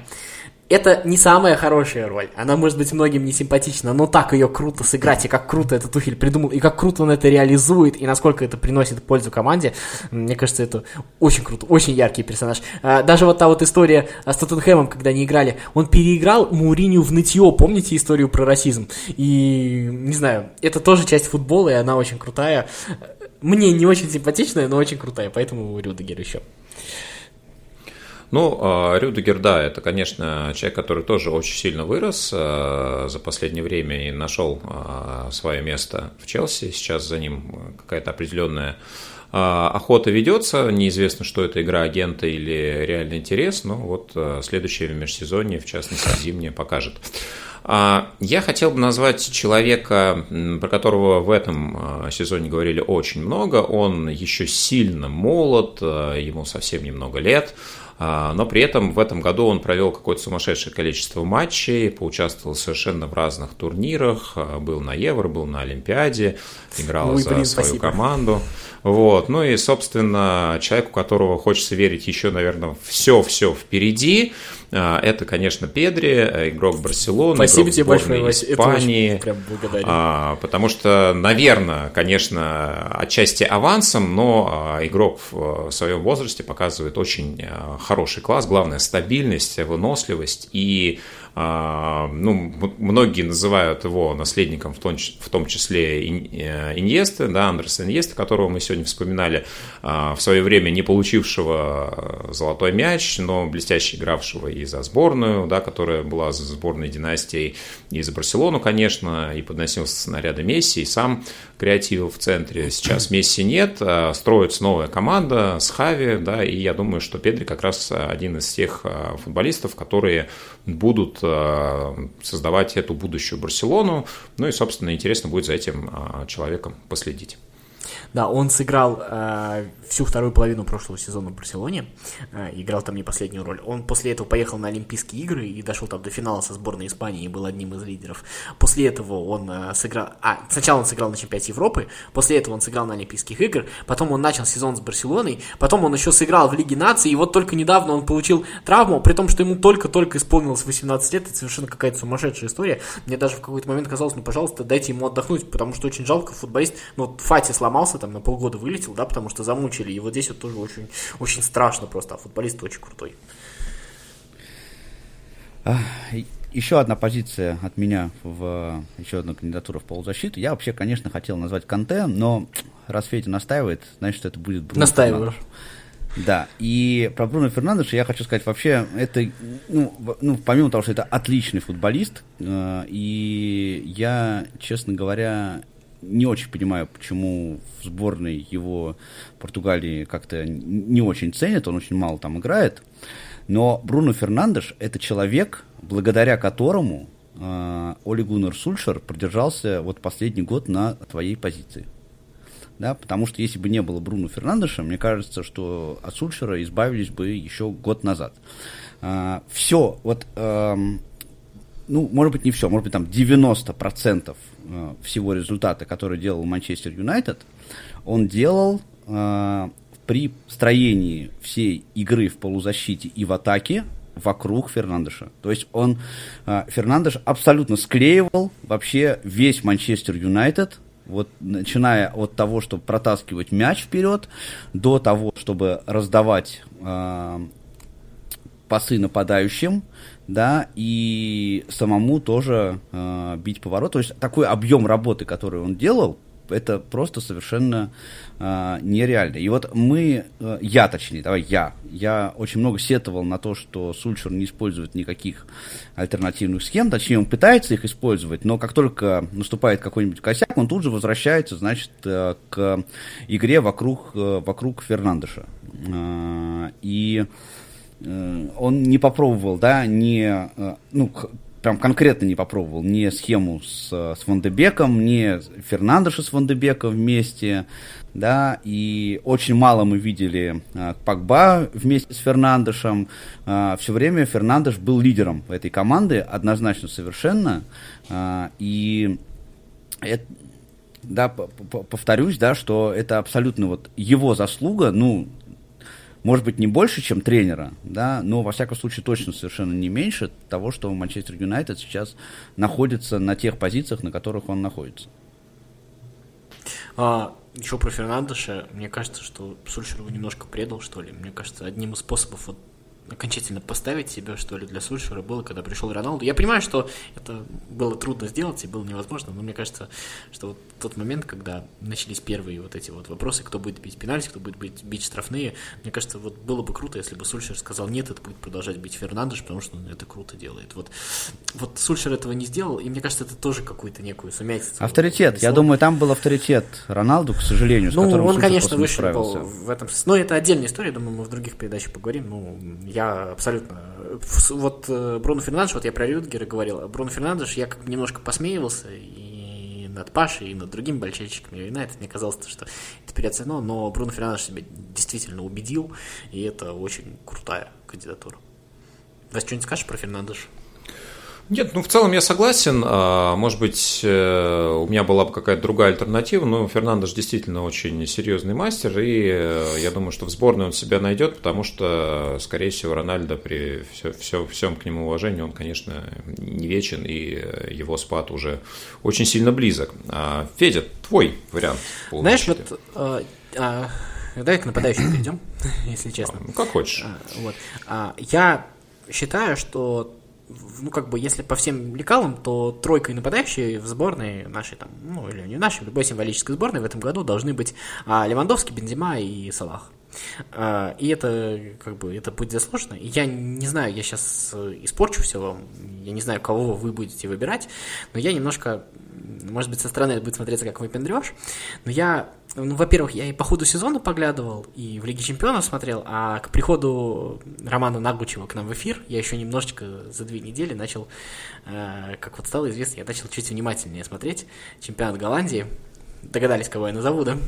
это не самая хорошая роль. Она может быть многим не симпатична, но так ее круто сыграть, и как круто этот Тухель придумал, и как круто он это реализует, и насколько это приносит пользу команде, мне кажется, это очень круто, очень яркий персонаж. А, даже вот та вот история с Тоттенхэмом, когда они играли, он переиграл Мауриню в нытье, помните историю про расизм? И, не знаю, это тоже часть футбола, и она очень крутая. Мне не очень симпатичная, но очень крутая, поэтому Рюдегер еще. Ну, а, Рюдегер, да, это, конечно, человек, который тоже очень сильно вырос а, за последнее время и нашел а, свое место в Челси. Сейчас за ним какая-то определенная охота ведется. Неизвестно, что это игра агента или реальный интерес, но вот следующее межсезонье, в частности, зимнее, покажет. Я хотел бы назвать человека, про которого в этом сезоне говорили очень много. Он еще сильно молод, ему совсем немного лет. А, но при этом в этом году он провел какое-то сумасшедшее количество матчей, поучаствовал совершенно в разных турнирах, а, был на Евро, был на Олимпиаде, играл Ой, за блин, свою спасибо. команду. Вот. Ну и, собственно, человек, у которого хочется верить еще, наверное, все-все впереди, а, это, конечно, Педри, игрок Барселоны, Спасибо игрок тебе большое, Испании. Это прям а, потому что, наверное, конечно, отчасти авансом, но игрок в своем возрасте показывает очень хороший класс. Главное, стабильность, выносливость и а, ну, многие называют его наследником, в том, числе э, Иньесты, да, Андерса Иньеста, которого мы сегодня вспоминали, а, в свое время не получившего золотой мяч, но блестяще игравшего и за сборную, да, которая была за сборной династией, и за Барселону, конечно, и подносился снаряды Месси, и сам креативил в центре. Сейчас Месси нет, а строится новая команда с Хави, да, и я думаю, что Педри как раз один из тех футболистов, которые будут Э, создавать эту будущую Барселону. Ну и, собственно, интересно будет за этим э, человеком последить. Да, он сыграл э, всю вторую половину прошлого сезона в Барселоне, э, играл там не последнюю роль. Он после этого поехал на Олимпийские игры и дошел там до финала со сборной Испании и был одним из лидеров. После этого он э, сыграл... А, сначала он сыграл на чемпионате Европы, после этого он сыграл на Олимпийских играх, потом он начал сезон с Барселоной, потом он еще сыграл в Лиге наций, и вот только недавно он получил травму, при том, что ему только-только исполнилось 18 лет, это совершенно какая-то сумасшедшая история. Мне даже в какой-то момент казалось, ну, пожалуйста, дайте ему отдохнуть, потому что очень жалко футболист, ну, вот Фати сломался, там на полгода вылетел, да, потому что замучили. И вот здесь вот тоже очень, очень страшно просто, а футболист очень крутой. Еще одна позиция от меня в еще одну кандидатуру в полузащиту. Я вообще, конечно, хотел назвать Канте, но раз Федя настаивает, значит, это будет Бруно Настаиваю. Да, и про Бруно Фернандеша я хочу сказать, вообще, это, ну, ну, помимо того, что это отличный футболист, э, и я, честно говоря, не очень понимаю, почему в сборной его Португалии как-то не очень ценят, он очень мало там играет. Но Бруно Фернандеш – это человек, благодаря которому э, Оли Гуннер Сульшер продержался вот последний год на твоей позиции. Да, потому что если бы не было Бруно Фернандеша, мне кажется, что от Сульшера избавились бы еще год назад. Э, все, вот э, ну, может быть, не все, может быть, там 90% э, всего результата, который делал Манчестер Юнайтед, он делал э, при строении всей игры в полузащите и в атаке вокруг Фернандеша. То есть он, э, Фернандеш абсолютно склеивал вообще весь Манчестер Юнайтед, вот начиная от того, чтобы протаскивать мяч вперед, до того, чтобы раздавать э, пасы нападающим, да, и самому тоже э, бить поворот. То есть такой объем работы, который он делал, это просто совершенно э, нереально. И вот мы, э, я точнее, давай я, я очень много сетовал на то, что Сульшер не использует никаких альтернативных схем, точнее он пытается их использовать, но как только наступает какой-нибудь косяк, он тут же возвращается, значит, э, к игре вокруг, э, вокруг Фернандеша. Э, и Э, он не попробовал, да, не, э, ну, прям конкретно не попробовал ни схему с, с Вандебеком, ни Фернандеша с Вандебеком вместе, да, и очень мало мы видели э, Пакба вместе с Фернандешем. Э, все время Фернандеш был лидером этой команды, однозначно совершенно, э, и это, да, повторюсь, да, что это абсолютно вот его заслуга, ну, может быть, не больше, чем тренера, да, но, во всяком случае, точно совершенно не меньше того, что Манчестер Юнайтед сейчас находится на тех позициях, на которых он находится. А, еще про Фернандеша, мне кажется, что Сульшер его немножко предал, что ли. Мне кажется, одним из способов вот окончательно поставить себя, что ли, для Сульшера было, когда пришел Роналду. Я понимаю, что это было трудно сделать и было невозможно, но мне кажется, что вот тот момент, когда начались первые вот эти вот вопросы, кто будет бить пенальти, кто будет бить, бить штрафные, мне кажется, вот было бы круто, если бы Сульшер сказал, нет, это будет продолжать бить Фернандеш, потому что он это круто делает. Вот, вот Сульшер этого не сделал, и мне кажется, это тоже какую-то некую сумятицу. Авторитет. Я думаю, там был авторитет Роналду, к сожалению, с ну, которым он, конечно, вышел в этом. Но это отдельная история, думаю, мы в других передачах поговорим. Ну, я абсолютно... Вот э, Бруно Фернандеш, вот я про Рюдгера говорил, Бруно Фернандеш, я как немножко посмеивался и над Пашей, и над другими болельщиками Юнайтед. Мне казалось, что это переоценено, но Бруно Фернандеш себя действительно убедил, и это очень крутая кандидатура. Вас что-нибудь скажешь про Фернандеша? Нет, ну в целом я согласен. А, может быть, э, у меня была бы какая-то другая альтернатива, но Фернандеш действительно очень серьезный мастер, и э, я думаю, что в сборной он себя найдет, потому что, скорее всего, Рональдо при все, все, всем к нему уважении, он, конечно, не вечен, и его спад уже очень сильно близок. А, Федя, твой вариант. Знаешь, вот а, а, давай к нападающим перейдем, если честно. Ну, как хочешь. А, вот. А, я считаю, что ну, как бы, если по всем лекалам, то тройкой нападающей в сборной нашей, там, ну, или не нашей, любой символической сборной в этом году должны быть а, Левандовский, Бензима и Салах. А, и это, как бы, это будет заслуженно. Я не знаю, я сейчас э, испорчу все вам, я не знаю, кого вы будете выбирать, но я немножко, может быть, со стороны это будет смотреться как выпендрешь, но я ну, во-первых, я и по ходу сезона поглядывал, и в Лиге Чемпионов смотрел, а к приходу Романа Нагучева к нам в эфир я еще немножечко за две недели начал, э, как вот стало известно, я начал чуть внимательнее смотреть чемпионат Голландии. Догадались, кого я назову, да?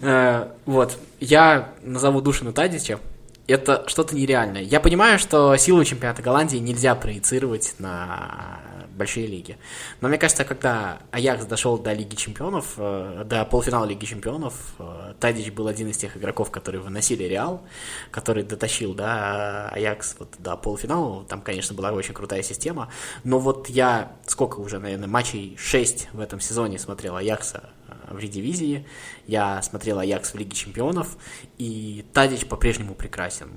Э, вот. Я назову Душина Тадича. Это что-то нереальное. Я понимаю, что силу чемпионата Голландии нельзя проецировать на большие лиги. Но мне кажется, когда Аякс дошел до Лиги Чемпионов, э, до полуфинала Лиги Чемпионов, э, Тадич был один из тех игроков, которые выносили Реал, который дотащил, да, Аякс вот до полуфинала. Там, конечно, была очень крутая система. Но вот я сколько уже, наверное, матчей 6 в этом сезоне смотрел Аякса э, в редивизии, я смотрел Аякс в Лиге Чемпионов, и Тадич по-прежнему прекрасен.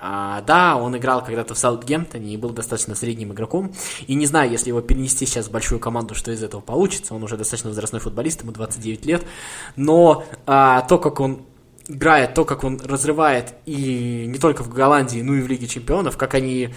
А, да, он играл когда-то в Саутгемптоне и был достаточно средним игроком. И не знаю, если его перенести сейчас в большую команду, что из этого получится. Он уже достаточно возрастной футболист, ему 29 лет. Но а, то, как он играет, то, как он разрывает и не только в Голландии, но и в Лиге Чемпионов, как они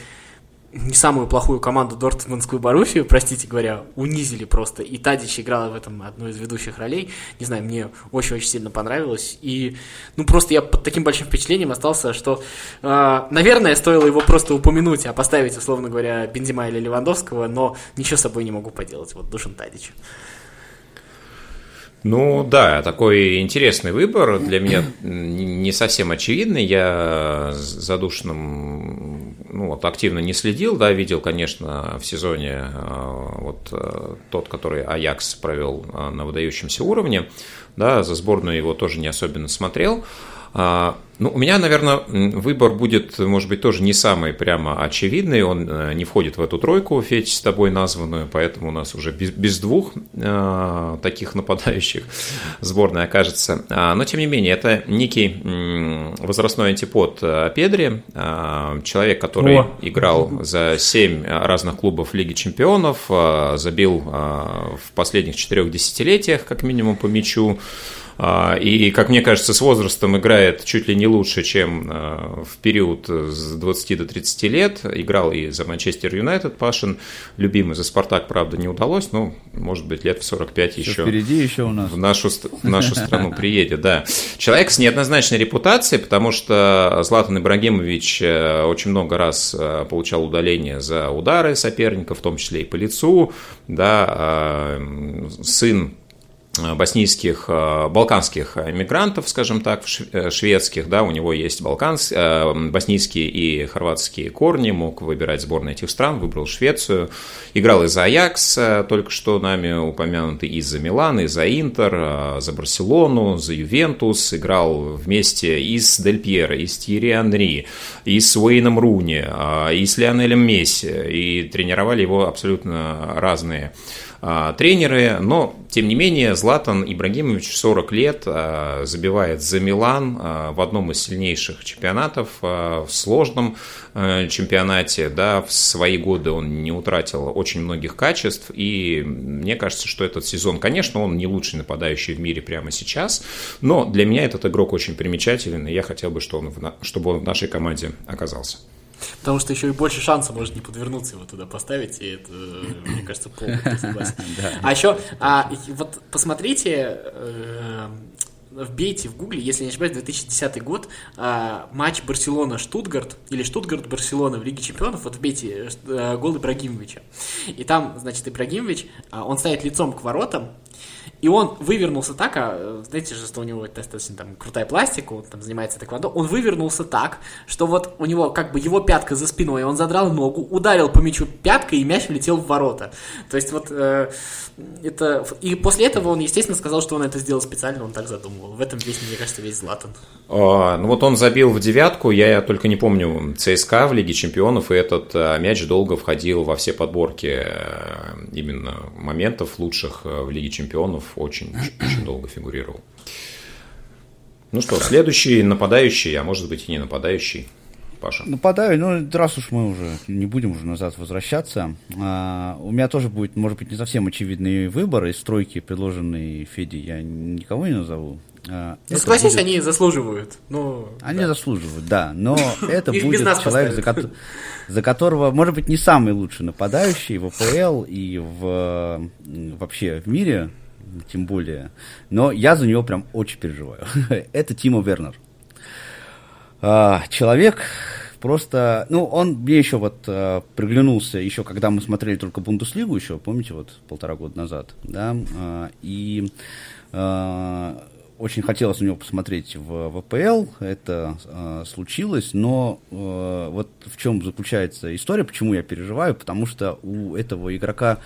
не самую плохую команду Дортмундскую Боруссию, простите говоря, унизили просто. И Тадич играла в этом одну из ведущих ролей. Не знаю, мне очень-очень сильно понравилось. И, ну, просто я под таким большим впечатлением остался, что, э, наверное, стоило его просто упомянуть, а поставить, условно говоря, Бензима или Левандовского, но ничего с собой не могу поделать. Вот Душин Тадич. Ну да, такой интересный выбор, для меня не совсем очевидный. Я за Душиным ну, вот, активно не следил, да, видел, конечно, в сезоне а, вот э, тот, который Аякс провел а, на выдающемся уровне, да, за сборную его тоже не особенно смотрел. Ну, у меня, наверное, выбор будет, может быть, тоже не самый прямо очевидный. Он э, не входит в эту тройку, Федь, с тобой названную, поэтому у нас уже без, без двух э, таких нападающих сборная окажется. А, но, тем не менее, это некий возрастной антипод э, Педри, э, человек, который О. играл за семь разных клубов Лиги Чемпионов, забил в последних четырех десятилетиях, как минимум, по мячу. И, как мне кажется, с возрастом играет чуть ли не лучше, чем а, в период с 20 до 30 лет. Играл и за Манчестер Юнайтед Пашин, любимый за Спартак, правда, не удалось, но, может быть, лет в 45 еще, еще впереди еще у нас. в нашу, в нашу страну приедет, да. Человек с неоднозначной репутацией, потому что Златан Ибрагимович э, очень много раз э, получал удаление за удары соперников, в том числе и по лицу, да, а, сын Э, боснийских, э, балканских мигрантов, скажем так, э, шведских, да, у него есть балканс, боснийские и хорватские корни, мог выбирать сборные этих стран, выбрал Швецию, играл и за Аякс, только что нами упомянутый, и за Милан, и за Интер, за Барселону, за Ювентус, играл вместе и с Дель Пьеро, и с Тьерри Анри, и с Уэйном Руни, и с Лионелем Месси, и тренировали его абсолютно разные тренеры, но, тем не менее, Златан Ибрагимович 40 лет а, забивает за Милан а, в одном из сильнейших чемпионатов, в сложном чемпионате, да, в свои годы он не утратил очень многих качеств, и мне кажется, что этот сезон, конечно, он не лучший нападающий в мире прямо сейчас, но для меня этот игрок очень примечательный, и я хотел бы, чтобы он в нашей команде оказался. Потому что еще и больше шанса может не подвернуться его туда поставить, и это, мне кажется, полностью согласен. А еще, а, вот посмотрите, э, вбейте в гугле, если не ошибаюсь, 2010 год, а, матч Барселона-Штутгарт, или Штутгарт-Барселона в Лиге Чемпионов, вот вбейте э, гол Ибрагимовича. И там, значит, Ибрагимович, а, он стоит лицом к воротам, и он вывернулся так, а знаете же, что у него достаточно там крутая пластика, он там занимается тэквондо, он вывернулся так, что вот у него как бы его пятка за спиной, он задрал ногу, ударил по мячу пяткой, и мяч влетел в ворота. То есть вот э, это... И после этого он, естественно, сказал, что он это сделал специально, он так задумывал. В этом весь, мне кажется, весь Златан. А, ну вот он забил в девятку, я только не помню, ЦСКА в Лиге Чемпионов, и этот а, мяч долго входил во все подборки э, именно моментов лучших э, в Лиге Чемпионов очень, очень долго фигурировал. Ну что, следующий нападающий, а может быть и не нападающий. Паша. Нападаю, ну, раз уж мы уже не будем уже назад возвращаться, а, у меня тоже будет, может быть, не совсем очевидный выбор из стройки, предложенной Феди, я никого не назову. А, ну, согласись, будет... они заслуживают. Ну, они да. заслуживают, да, но это будет человек, за, за которого, может быть, не самый лучший нападающий в АПЛ и в, вообще в мире, тем более. Но я за него прям очень переживаю. Это Тимо Вернер. А, человек просто, ну, он мне еще вот а, приглянулся, еще когда мы смотрели только Бундеслигу еще, помните, вот полтора года назад, да, а, и э, очень хотелось у него посмотреть в ВПЛ, это э, случилось, но э, вот в чем заключается история, почему я переживаю, потому что у этого игрока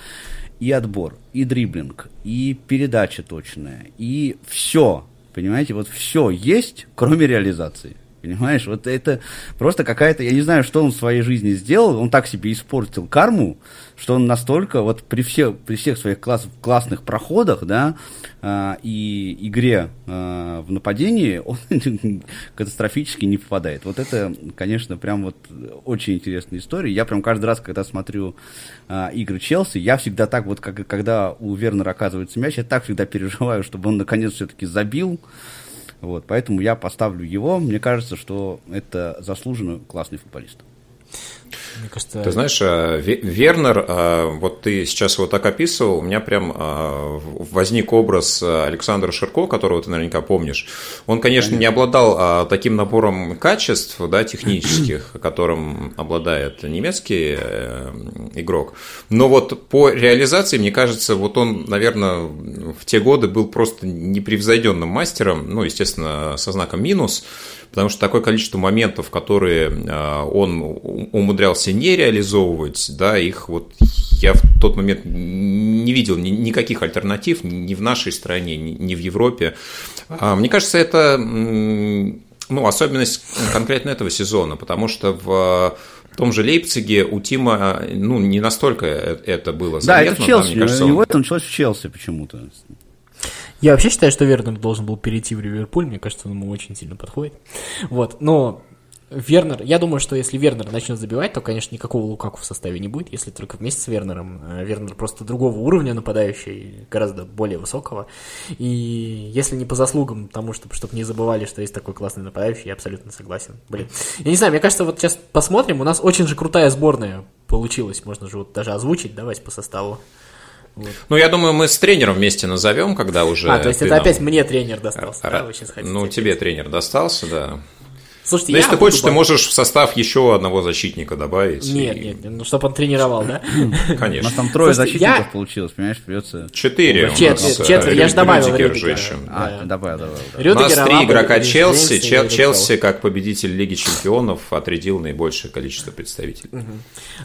и отбор, и дриблинг, и передача точная, и все, понимаете, вот все есть, кроме реализации. Понимаешь, вот это просто какая-то, я не знаю, что он в своей жизни сделал, он так себе испортил карму, что он настолько вот при, все, при всех своих класс, классных проходах, да, э, и игре э, в нападении, он катастрофически не попадает. Вот это, конечно, прям вот очень интересная история. Я прям каждый раз, когда смотрю э, игры Челси, я всегда так вот, как, когда у Вернера оказывается мяч, я так всегда переживаю, чтобы он наконец все-таки забил, вот, поэтому я поставлю его. Мне кажется, что это заслуженно классный футболист. Мне кажется... Ты знаешь, э, Вернер, э, вот ты сейчас его так описывал, у меня прям э, возник образ Александра Ширко, которого ты наверняка помнишь. Он, конечно, не обладал таким набором качеств да, технических, которым обладает немецкий игрок, но вот по реализации, мне кажется, вот он, наверное, в те годы был просто непревзойденным мастером, ну, естественно, со знаком минус, потому что такое количество моментов, которые а, он умудрялся не реализовывать, да, их вот я в тот момент не видел никаких альтернатив ни в нашей стране, ни в Европе. А, мне кажется, это ну, особенность конкретно этого сезона, потому что в в том же Лейпциге у Тима ну, не настолько э, это было заметно. Да, это в Челси, да, мне кажется, у него это началось в Челси почему-то. Я вообще считаю, что Вернер должен был перейти в Ливерпуль, мне кажется, он ему очень сильно подходит. Вот, но Вернер, я думаю, что если Вернер начнет забивать, то, конечно, никакого Лукаку в составе не будет, если только вместе с Вернером. Э, Вернер просто другого уровня нападающий, гораздо более высокого. И если не по заслугам тому, чтобы, чтобы не забывали, что есть такой классный нападающий, я абсолютно согласен. Блин, я не знаю, мне кажется, вот сейчас посмотрим, у нас очень же крутая сборная получилась, можно же вот даже озвучить, давайте по составу. Вот. Ну, я думаю, мы с тренером вместе назовем, когда уже... А, то есть это нам... опять мне тренер достался, а, да, вы сейчас хотите? Ну, тебе тренер достался, да. Слушайте, Но если ты хочешь, ты можешь в состав еще одного защитника добавить. Нет, и... нет, ну чтобы он тренировал, да? Конечно. У нас там трое Слушайте, защитников я... получилось, понимаешь, придется... Четыре. Четверо, четверо, я же добавил Рюдигера. А, добавил, добавил. У нас три игрока Челси. Челси, как победитель Лиги Чемпионов, отрядил наибольшее количество представителей.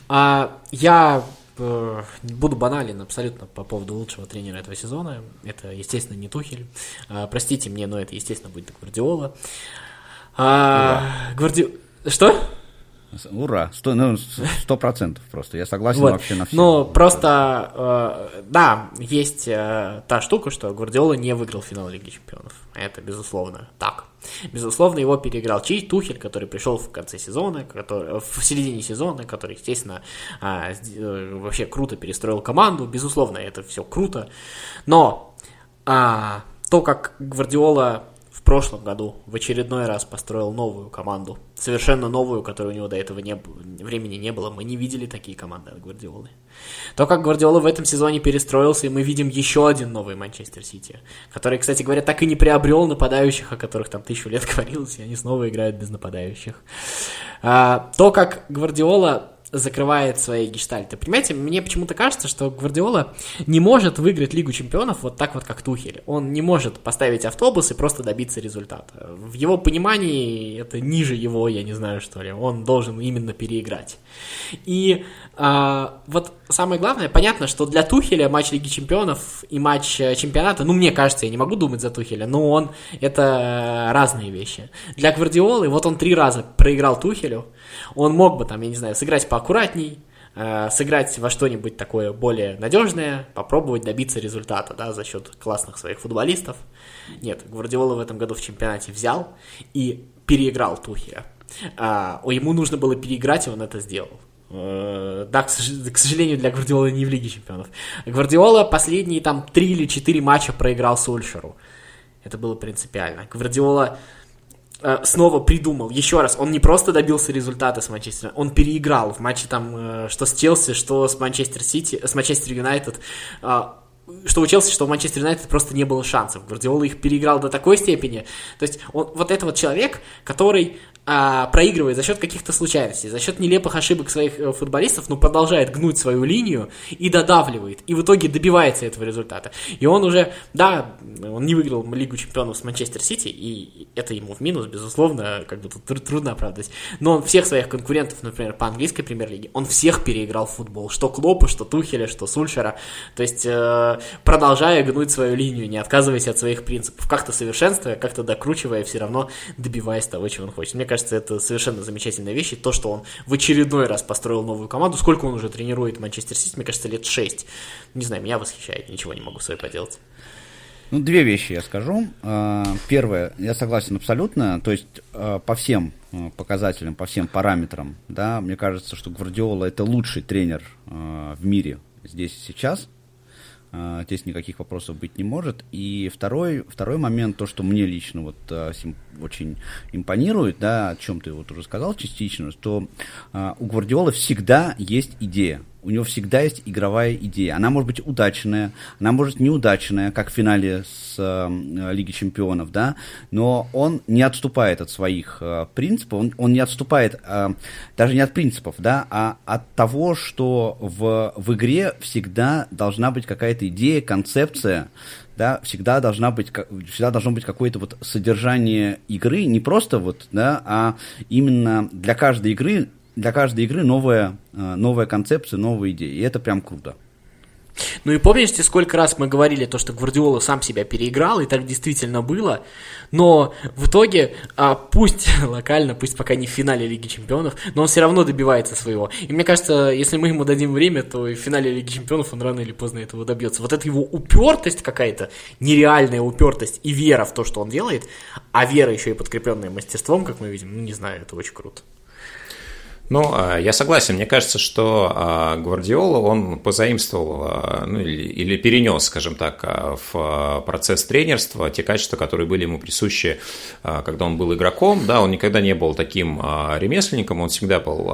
А Я Э, буду банален абсолютно по поводу лучшего тренера этого сезона. Это, естественно, не Тухель. А, простите мне, но это, естественно, будет Гвардиола. А, Гварди... Что? Ура, сто, ну, сто процентов просто, я согласен вот. вообще на все. Ну, просто, э, да, есть э, та штука, что Гвардиола не выиграл финал Лиги Чемпионов. Это, безусловно, так. Безусловно, его переиграл Чей Тухель, который пришел в конце сезона, который, в середине сезона, который, естественно, э, э, вообще круто перестроил команду. Безусловно, это все круто. Но э, то, как Гвардиола в прошлом году в очередной раз построил новую команду, совершенно новую, которой у него до этого не, времени не было. Мы не видели такие команды от Гвардиолы. То, как Гвардиола в этом сезоне перестроился, и мы видим еще один новый Манчестер Сити, который, кстати говоря, так и не приобрел нападающих, о которых там тысячу лет говорилось, и они снова играют без нападающих. А, то, как Гвардиола закрывает свои гештальты. Понимаете, мне почему-то кажется, что Гвардиола не может выиграть Лигу Чемпионов вот так вот, как Тухель. Он не может поставить автобус и просто добиться результата. В его понимании это ниже его, я не знаю что ли. Он должен именно переиграть. И а, вот самое главное, понятно, что для Тухеля матч Лиги Чемпионов и матч э, чемпионата, ну, мне кажется, я не могу думать за Тухеля, но он, это разные вещи. Для Гвардиолы, вот он три раза проиграл Тухелю, он мог бы там, я не знаю, сыграть поаккуратней, э, сыграть во что-нибудь такое более надежное, попробовать добиться результата, да, за счет классных своих футболистов. Нет, Гвардиола в этом году в чемпионате взял и переиграл Тухеля. А, ему нужно было переиграть, и он это сделал. Э, да, к сожалению, для Гвардиолы не в Лиге Чемпионов. Гвардиола последние там три или четыре матча проиграл Сульшеру. Это было принципиально. Гвардиола э, снова придумал. Еще раз, он не просто добился результата с Манчестером, он переиграл в матче там, э, что с Челси, что с Манчестер Сити, с Манчестер Юнайтед. Что у Челси, что у Манчестер Юнайтед просто не было шансов. Гвардиола их переиграл до такой степени. То есть он, вот это вот человек, который а, проигрывает за счет каких-то случайностей, за счет нелепых ошибок своих э, футболистов, но продолжает гнуть свою линию и додавливает, и в итоге добивается этого результата. И он уже, да, он не выиграл Лигу чемпионов с Манчестер Сити, и это ему в минус, безусловно, как бы тут трудно оправдать. Но он всех своих конкурентов, например, по английской премьер-лиге, он всех переиграл в футбол, что Клопа, что Тухеля, что Сульшера, то есть э, продолжая гнуть свою линию, не отказываясь от своих принципов, как-то совершенствуя, как-то докручивая, все равно добиваясь того, чего он хочет. Мне кажется, это совершенно замечательная вещь. И то, что он в очередной раз построил новую команду, сколько он уже тренирует Манчестер Сити, мне кажется, лет 6. Не знаю, меня восхищает, ничего не могу с собой поделать. Ну, две вещи я скажу. А, первое, я согласен абсолютно. То есть а, по всем а, показателям, по всем параметрам, да, мне кажется, что Гвардиола это лучший тренер в мире здесь и сейчас. А, здесь никаких вопросов быть не может. И второй, второй момент, то, что мне лично вот а, очень импонирует, да, о чем ты вот уже сказал частично, что а, у Гвардиолы всегда есть идея у него всегда есть игровая идея. Она может быть удачная, она может неудачная, как в финале с э, Лиги Чемпионов, да, но он не отступает от своих э, принципов, он, он не отступает э, даже не от принципов, да, а от того, что в, в игре всегда должна быть какая-то идея, концепция, да, всегда должна быть, всегда должно быть какое-то вот содержание игры, не просто вот, да, а именно для каждой игры для каждой игры новая, э, новая концепция, новая идея. И это прям круто. Ну и помните, сколько раз мы говорили то, что Гвардиола сам себя переиграл, и так действительно было, но в итоге, а, пусть локально, пусть пока не в финале Лиги Чемпионов, но он все равно добивается своего. И мне кажется, если мы ему дадим время, то и в финале Лиги Чемпионов он рано или поздно этого добьется. Вот это его упертость какая-то, нереальная упертость и вера в то, что он делает, а вера еще и подкрепленная мастерством, как мы видим, ну не знаю, это очень круто. Ну, а, я согласен. Мне кажется, что а, Гвардиола, он позаимствовал а, ну, или, или перенес, скажем так, в процесс тренерства те качества, которые были ему присущи, когда он был игроком. Да, он никогда не был таким ремесленником, он всегда был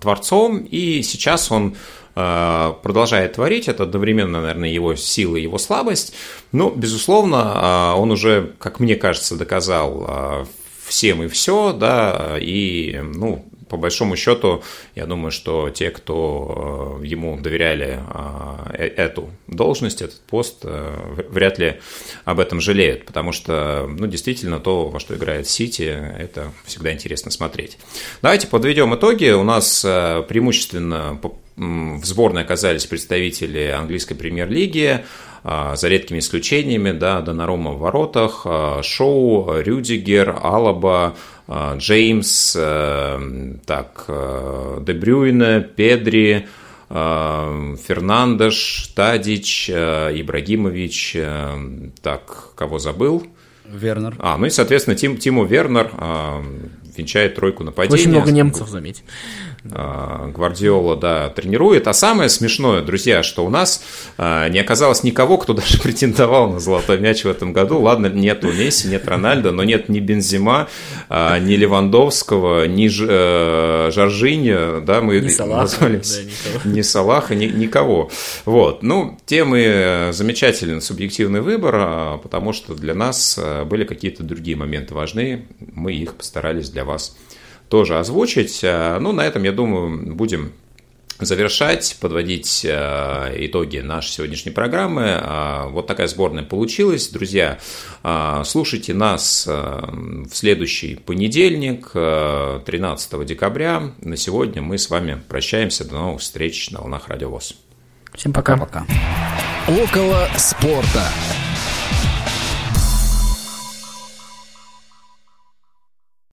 творцом, и сейчас он продолжает творить, это одновременно, наверное, его сила и его слабость. Но, безусловно, он уже, как мне кажется, доказал всем и все, да, и, ну, по большому счету, я думаю, что те, кто э, ему доверяли э, э, эту должность, этот пост, вряд ли об этом жалеют, потому что, ну, действительно, то, во что играет Сити, это всегда интересно смотреть. Давайте подведем итоги. У нас преимущественно в сборной оказались представители английской премьер-лиги, за редкими исключениями, да, Донарума в воротах, Шоу, Рюдигер, Алаба, а, Джеймс, э, так, э, Дебрюйне, Педри, э, Фернандеш, Тадич, Ибрагимович, так, кого забыл? Вернер. А, ну и, соответственно, Тим, Тиму Вернер венчает тройку нападения. Очень много немцев, заметь. А, Гвардиола, да, тренирует. А самое смешное, друзья, что у нас а, не оказалось никого, кто даже претендовал на золотой мяч в этом году. Ладно, нету Месси, нет Рональда, но нет ни Бензима, а, ни Левандовского, ни э, Жоржини, да, мы ни Салаха, назвали, да, ни Салаха, ни, никого. Вот, ну, темы замечательный субъективный выбор, потому что для нас были какие-то другие моменты важны, мы их постарались для вас тоже озвучить. Э, ну, на этом, я думаю, будем завершать, подводить э, итоги нашей сегодняшней программы. Э, вот такая сборная получилась. Друзья, слушайте нас в следующий понедельник, 13 декабря. На сегодня мы с вами прощаемся. До новых встреч на волнах Радиовоз. Всем пока. Пока. Около спорта.